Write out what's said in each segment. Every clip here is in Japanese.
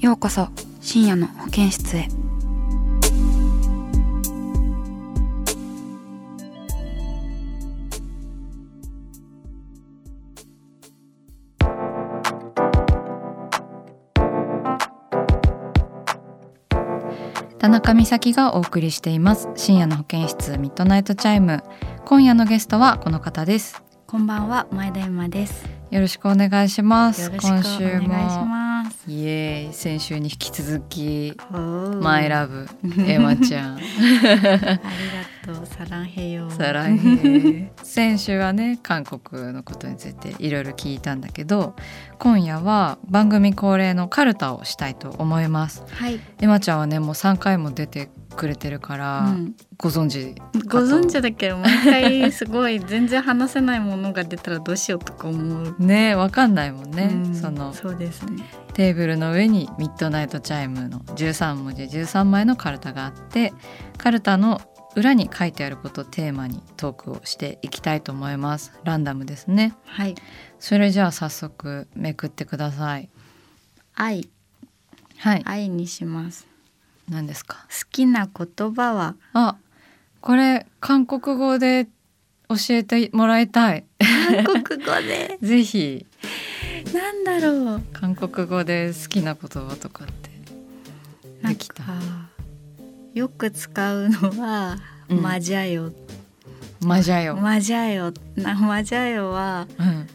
ようこそ深夜の保健室へ。田中美咲がお送りしています。深夜の保健室ミッドナイトチャイム。今夜のゲストはこの方です。こんばんは前田山です。よろしくお願いします。今週も先週に引き続きママイラブエマちゃん。ありがとうサランヘヨ。さらに先週はね韓国のことについていろいろ聞いたんだけど今夜は番組恒例のカルタをしたいと思います。はい、エマちゃんはねもう3回も出てくれてるから、うん。ご存知ご存知だけど毎回すごい全然話せないものが出たらどうしようとか思う。ねわかんないもんね、うん。そのそうですね。テーブルの上にミッドナイトチャイムの13文字13枚のカルタがあってカルタの裏に書いてあることをテーマにトークをしていきたいと思います。ランダムですね。はい。それじゃあ早速めくってください。愛。はい。愛にします。何ですか？好きな言葉は？あこれ韓国語で教えてもらいたい韓国語で？ぜひなんだろう。韓国語で好きな言葉とかってできた？かよく使うのは、うんマジャヨ。マジャよ、マジャヨ。なマジャヨはうん、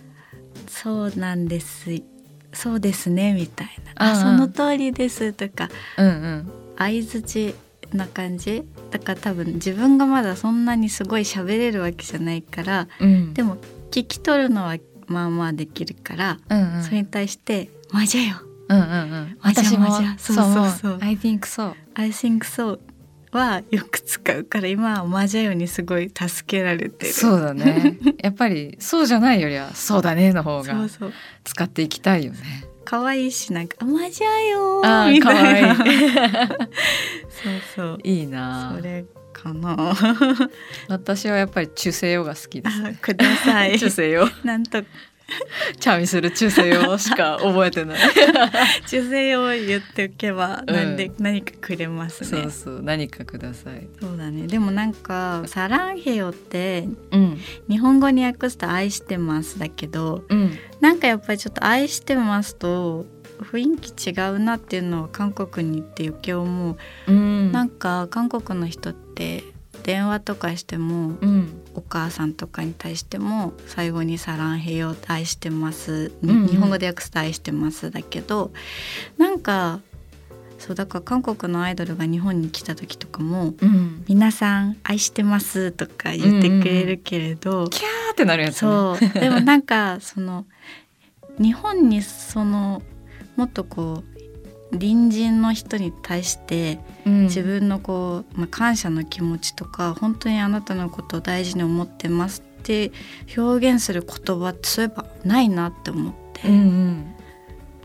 そうなんです。そうですねみたいな。あうんうんその通りですとか。うんうん相づちな感じ？だから多分自分がまだそんなにすごい喋れるわけじゃないからうん。でも聞き取るのはまあまあできるから、うんうん。それに対して「マジャよ。うんうんうん。マジャ私もそうそうそう思 I think so I think so」はよく使うから今は「マジャよ」にすごい助けられてる。そうだね。やっぱりそうじゃないよりはそうだねの方がそうそう。使っていきたいよね可愛いしなんかあ「マジャよあーみたいな。可愛い。そうそう。いいな。それかな。私はやっぱり中世用が好きですあねください。中世用なんとチャミする中世用しか覚えてない。女性を言っておけば、うんなん。で何かくれますね。そうそう何かください。そうだね。でもなんか「サランヘヨ」ってうん。日本語に訳すと「愛してます」だけどうん。なんかやっぱりちょっと「愛してます」と雰囲気違うなっていうのを韓国に行って余計思う、うん。なんか韓国の人って電話とかしてもうんお母さんとかに対しても最後に「サランヘヨ」愛してます、うんうん。日本語で訳すと「愛してます」だけどなんかそうだから韓国のアイドルが日本に来た時とかもうん「皆さん愛してます」とか言ってくれるけれど、キャーってなるやつね。そう。でもなんかその日本にそのもっとこう隣人の人に対してうん。自分のこう、まあ、感謝の気持ちとか本当にあなたのことを大事に思ってますって表現する言葉ってそういえばないなって思って、うんうん。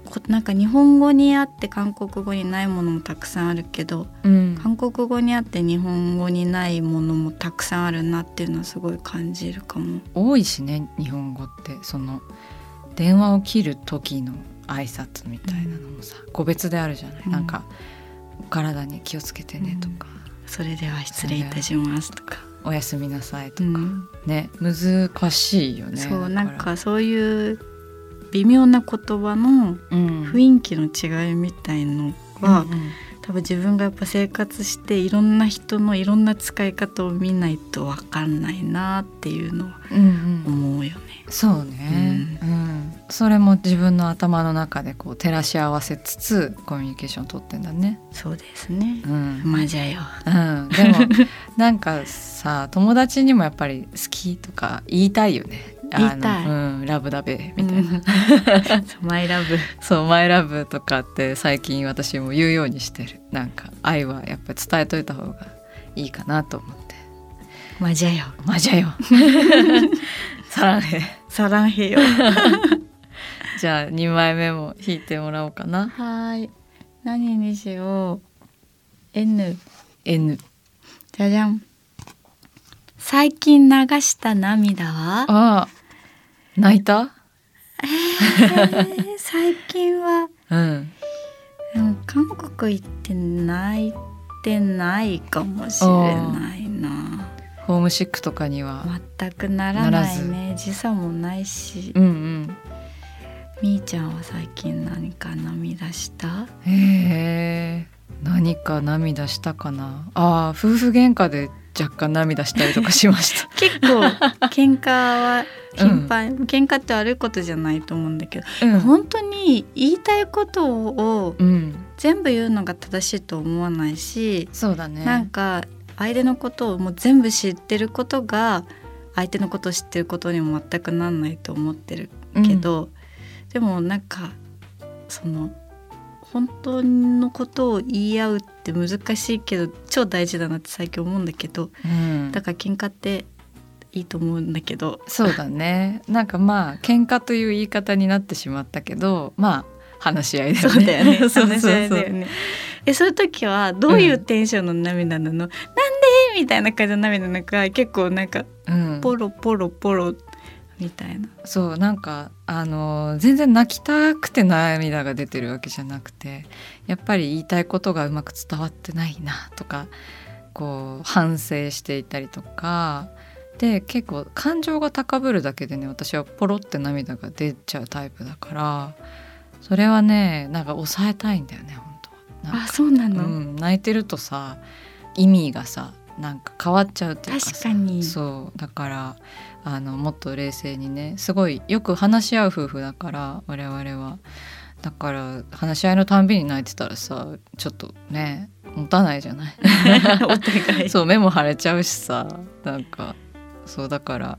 こなんか日本語にあって韓国語にないものもたくさんあるけどうん。韓国語にあって日本語にないものもたくさんあるなっていうのはすごい感じるかも。多いしね日本語って。その電話を切る時の挨拶みたいなのもさ、個別であるじゃない、うん。なんかお体に気をつけてねとか、それでは失礼いたしますとか。おやすみなさいとか、うん。ね難しいよね。そうなんかそういう微妙な言葉のうん。雰囲気の違いみたいのは、うんうん。多分自分がやっぱ生活していろんな人のいろんな使い方を見ないと分かんないなっていうのはうんうん。思うよね。そうね、うんそれも自分の頭の中でこう照らし合わせつつコミュニケーション取ってんだね。そうですね。うんまあじゃよ。うん、でも なんかさ友達にもやっぱり好きとか言いたいよね。あの言いたいうん、ラブだべみたいな、うん マイラブ。そうマイラブとかって最近私も言うようにしてるなんか愛はやっぱり伝えといた方がいいかなと思ってまあじゃよ。まあじゃあよ さらねサランヘよ。じゃあ2枚目も弾いてもらおうかなはい。何にしよう。N。N じゃじゃん。最近流した涙は？あ泣いた？えー最近は うんでも韓国行って泣いてないかもしれないなホームシックとかには、全くならないね。時差もないし。うんうん。みーちゃんは最近何か涙した？へえ何か涙したかな？あー夫婦喧嘩で若干涙したりとかしました。結構 喧嘩は頻繁、喧嘩って悪いことじゃないと思うんだけど、うん、本当に言いたいことをうん、全部言うのが正しいと思わないし、そうだね。なんか相手のことをもう全部知ってることが相手のことを知ってることにも全くなんないと思ってるけ、ど、でもなんかその本当のことを言い合うって難しいけど超大事だなって最近思うんだけどうん。うんだから喧嘩っていいと思うんだけど。そうだね。なんかまあ喧嘩という言い方になってしまったけどまあ話し合いだよね。そうだよね。話し合いだよねえそういう時はどういうテンションの涙なの、なんで？みたいな感じの涙なのか結構なんかうん。ポロポロポロみたいな。そうなんかあの全然泣きたくて涙が出てるわけじゃなくてやっぱり言いたいことがうまく伝わってないなとかこう反省していたりとかで結構感情が高ぶるだけでね私はポロって涙が出ちゃうタイプだからそれはねなんか抑えたいんだよねあか。そうなの、うん、泣いてるとさ意味がさなんか変わっちゃうっていうかさ。確かに。そうだからあのもっと冷静にねすごいよく話し合う夫婦だから我々は。だから話し合いのたんびに泣いてたらさちょっとね持たないじゃない？お互い。そう目も腫れちゃうしさなんか。そうだから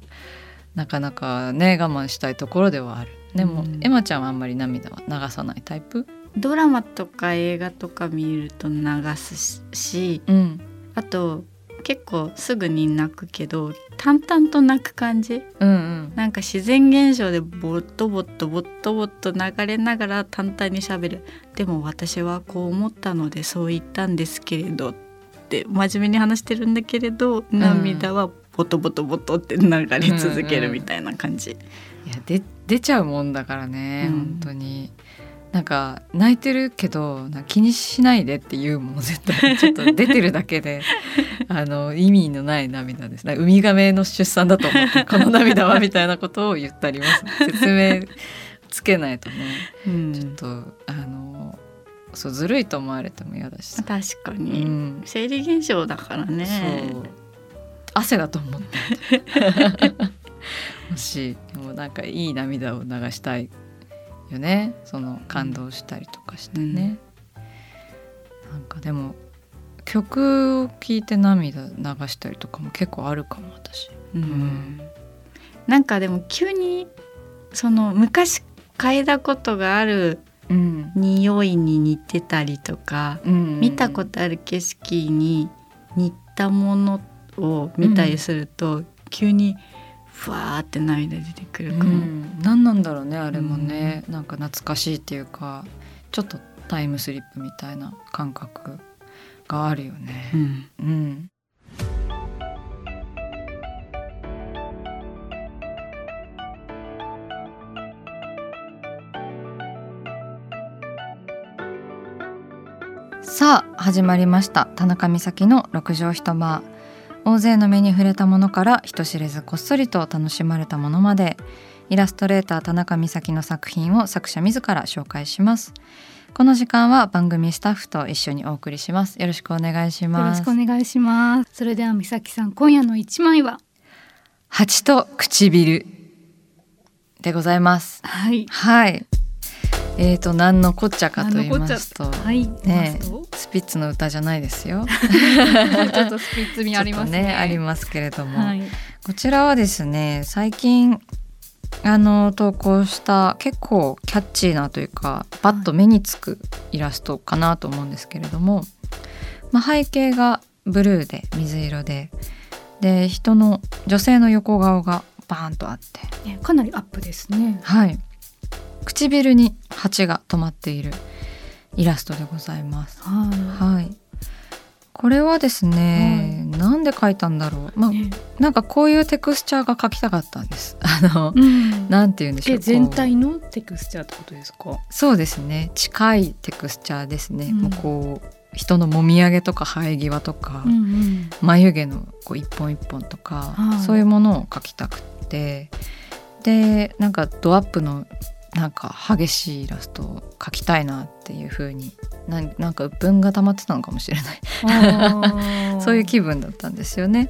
なかなかね我慢したいところではある。でも、うん。エマちゃんはあんまり涙は流さないタイプ？ドラマとか映画とか見ると流すしうん。あと結構すぐに泣くけど淡々と泣く感じ。うんうん。なんか自然現象でボットボットボットボット流れながら淡々にしゃべる。でも私はこう思ったのでそう言ったんですけれどって真面目に話してるんだけれど涙はボトボトボトって流れ続けるみたいな感じ、いやで出ちゃうもんだからね、うん。本当になんか泣いてるけど気にしないでって言うもん絶対ちょっと出てるだけで あの意味のない涙です。ウミガメの出産だと思ってこの涙はみたいなことを言ったります説明つけないとね。うん。ちょっとあのそうずるいと思われても嫌だし。さ、確かうに、ん、生理現象だからね。そう。汗だと思って。もしでもなんかいい涙を流したいよね。その感動したりとかしてね、なんかでも曲を聴いて涙流したりとかも結構あるかも私。うん。ん。なんかでも急にその昔嗅いだことがあるうん、匂いに似てたりとか、うん。見たことある景色に似たものを見たりすると、急にふわーって涙出てくるかうも。ん、何なんだろうねあれもね、なんか懐かしいっていうかちょっとタイムスリップみたいな感覚があるよね。うん。うん。さあ始まりました。田中美咲の六畳一間大勢の目に触れたものから人知れずこっそりと楽しまれたものまで。イラストレーター田中美咲の作品を作者自ら紹介します。この時間は番組スタッフと一緒にお送りします。よろしくお願いしよろますしくお願いします。それでは美咲さん、今夜の一枚は？蜂と唇でございます。はい。はい。えーと何のこっちゃかと言いますと。はい。ねピッツの歌じゃないですよ。ょっとスピッツ味ありますね。ちょっとありますけれども、はい。こちらはですね最近あの投稿した結構キャッチーなというかバッと目につくイラストかなと思うんですけれども、まあ、背景がブルーで水色でで人の女性の横顔がバーンとあって。ねかなりアップですね。はい。唇に蜂が止まっているイラストでございます。ははいこれはですね、なんで描いたんだろう、まあい。ねなんかこういうテクスチャーが描きたかったんです。あの、うん。なんて言うんでしょう。全体のテクスチャーってことですか？そうですね。近いテクスチャーですね。うんもうこう人のもみあげとか生え際とか、うんうん。眉毛のこう一本一本とか、はいそういうものを描きたくって、でなんかドアップのなんか激しいイラストを描きたいなっていう風になんなんか鬱憤が溜まってたのかもしれない。あ そういう気分だったんですよね。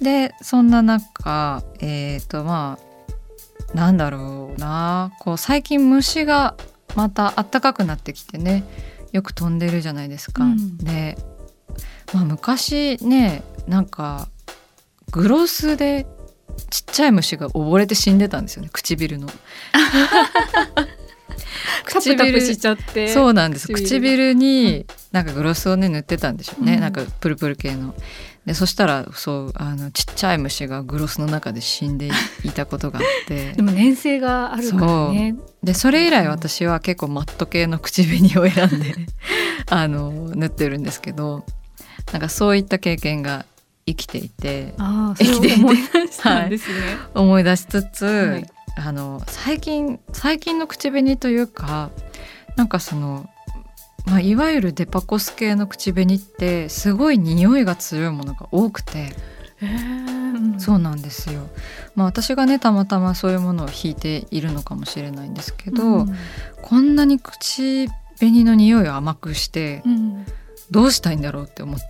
でそんな中えっ、とまあなんだろうなこう最近虫がまた暖かくなってきてねよく飛んでるじゃないですか。うんで、まあ、昔ねなんかグロスでちっちゃい虫が溺れて死んでたんですよね唇の。タプタプしちゃって。そうなんです。唇唇になんかグロスをね塗ってたんでしょうね、うん。なんかプルプル系の。でそしたらそうあのちっちゃい虫がグロスの中で死んでいたことがあって。でも粘性があるからね。でそれ以来私は結構マット系の口紅を選んで あの塗ってるんですけどなんかそういった経験が生きていて生きていて思い出したんですね。思い出しつつ、はい。あの最近最近の口紅というかなんかその、まあ、いわゆるデパコス系の口紅ってすごい匂いが強いものが多くて、そうなんですよ。まあ、私がねたまたまそういうものを引いているのかもしれないんですけど、うん。こんなに口紅の匂いを甘くしてうんどうしたいんだろうって思って。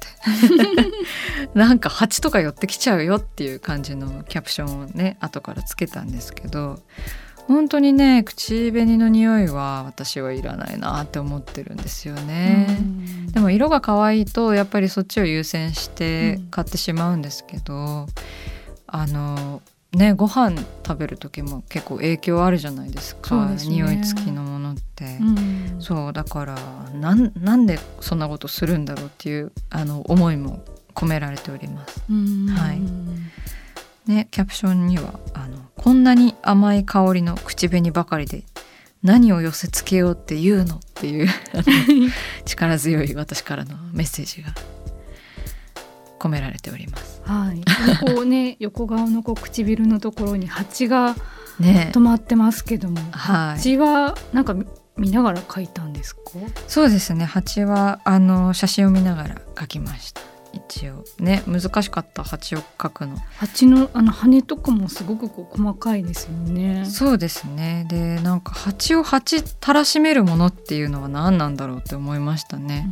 なんか蜂とか寄ってきちゃうよっていう感じのキャプションをね後からつけたんですけど本当にね口紅の匂いは私はいらないなって思ってるんですよね。うん。でも色が可愛いとやっぱりそっちを優先してうん。買ってしまうんですけど、あのねご飯食べる時も結構影響あるじゃないですか。ですね。匂い付きのものって。うん。そうだからなんなんでそんなことするんだろうっていうあの思いも込められております。うん。はい。ねキャプションにはあの「こんなに甘い香りの口紅ばかりで何を寄せつけようっていうの」っていう 力強い私からのメッセージが込められております。はい。こうね、横顔のこう唇のところに蜂がね止まってますけども、はい蜂はなんか見見ながら描いたんですか？そうですね蜂はあの写真を見ながら描きました一応ね難しかった蜂を描くの。蜂のあの羽とかもすごくこう細かいですよね。そうですね。でなんか蜂を蜂たらしめるものっていうのは何なんだろうって思いましたね、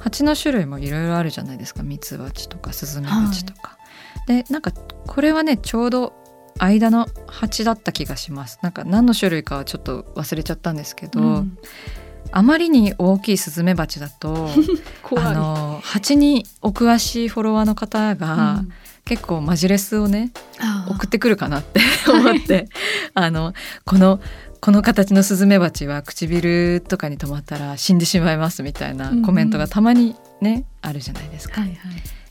蜂の種類もいろいろあるじゃないですか。ミツバチとかスズメバチとか、でなんかこれはねちょうど間の蜂だった気がします。なんか何の種類かはちょっと忘れちゃったんですけど、うんあまりに大きいスズメバチだと。あの蜂にお詳しいフォロワーの方が、うん結構マジレスをね送ってくるかなって 思ってあのこのこの形のスズメバチは唇とかに止まったら死んでしまいますみたいなコメントがたまにね、あるじゃないですか。はいはい。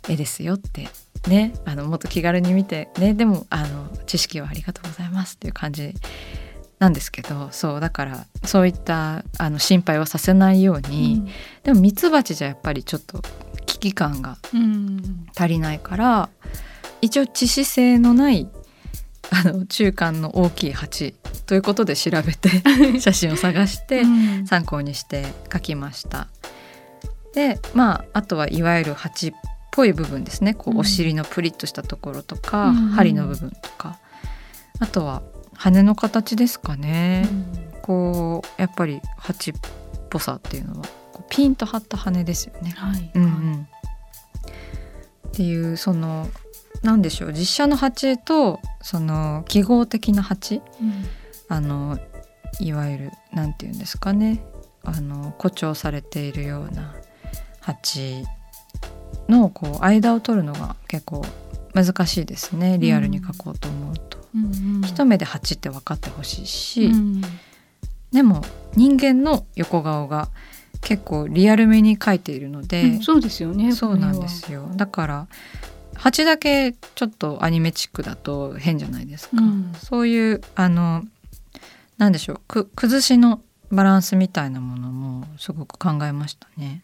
絵ですよってねあのもっと気軽に見てねでもあの知識をありがとうございますっていう感じなんですけどそうだからそういったあの心配はさせないように、でもミツバチじゃやっぱりちょっと危機感がうん。足りないから一応致死性のないあの中間の大きい鉢ということで調べて 写真を探してうん。参考にして描きました。でまああとはいわゆる鉢っぽい部分ですね。こううん。お尻のプリッとしたところとか、うん。針の部分とか。あとは羽の形ですかね、こうやっぱり蜂っぽさっていうのはピンと張った羽ですよね。はい、うんうん、っていうそのなんでしょう。実写の蜂とその記号的な蜂。うん。あのいわゆるなんていうんですかね。あの誇張されているような蜂のこう間を取るのが結構難しいですね。リアルに描こうと思うと。うんうん。一目で蜂って分かってほしいし、うん。でも人間の横顔が結構リアルめに描いているので、うんそうですよねそうなんですよ。だから蜂だけちょっとアニメチックだと変じゃないですか、うん。そういうあのなんでしょうく崩しのバランスみたいなものもすごく考えましたね。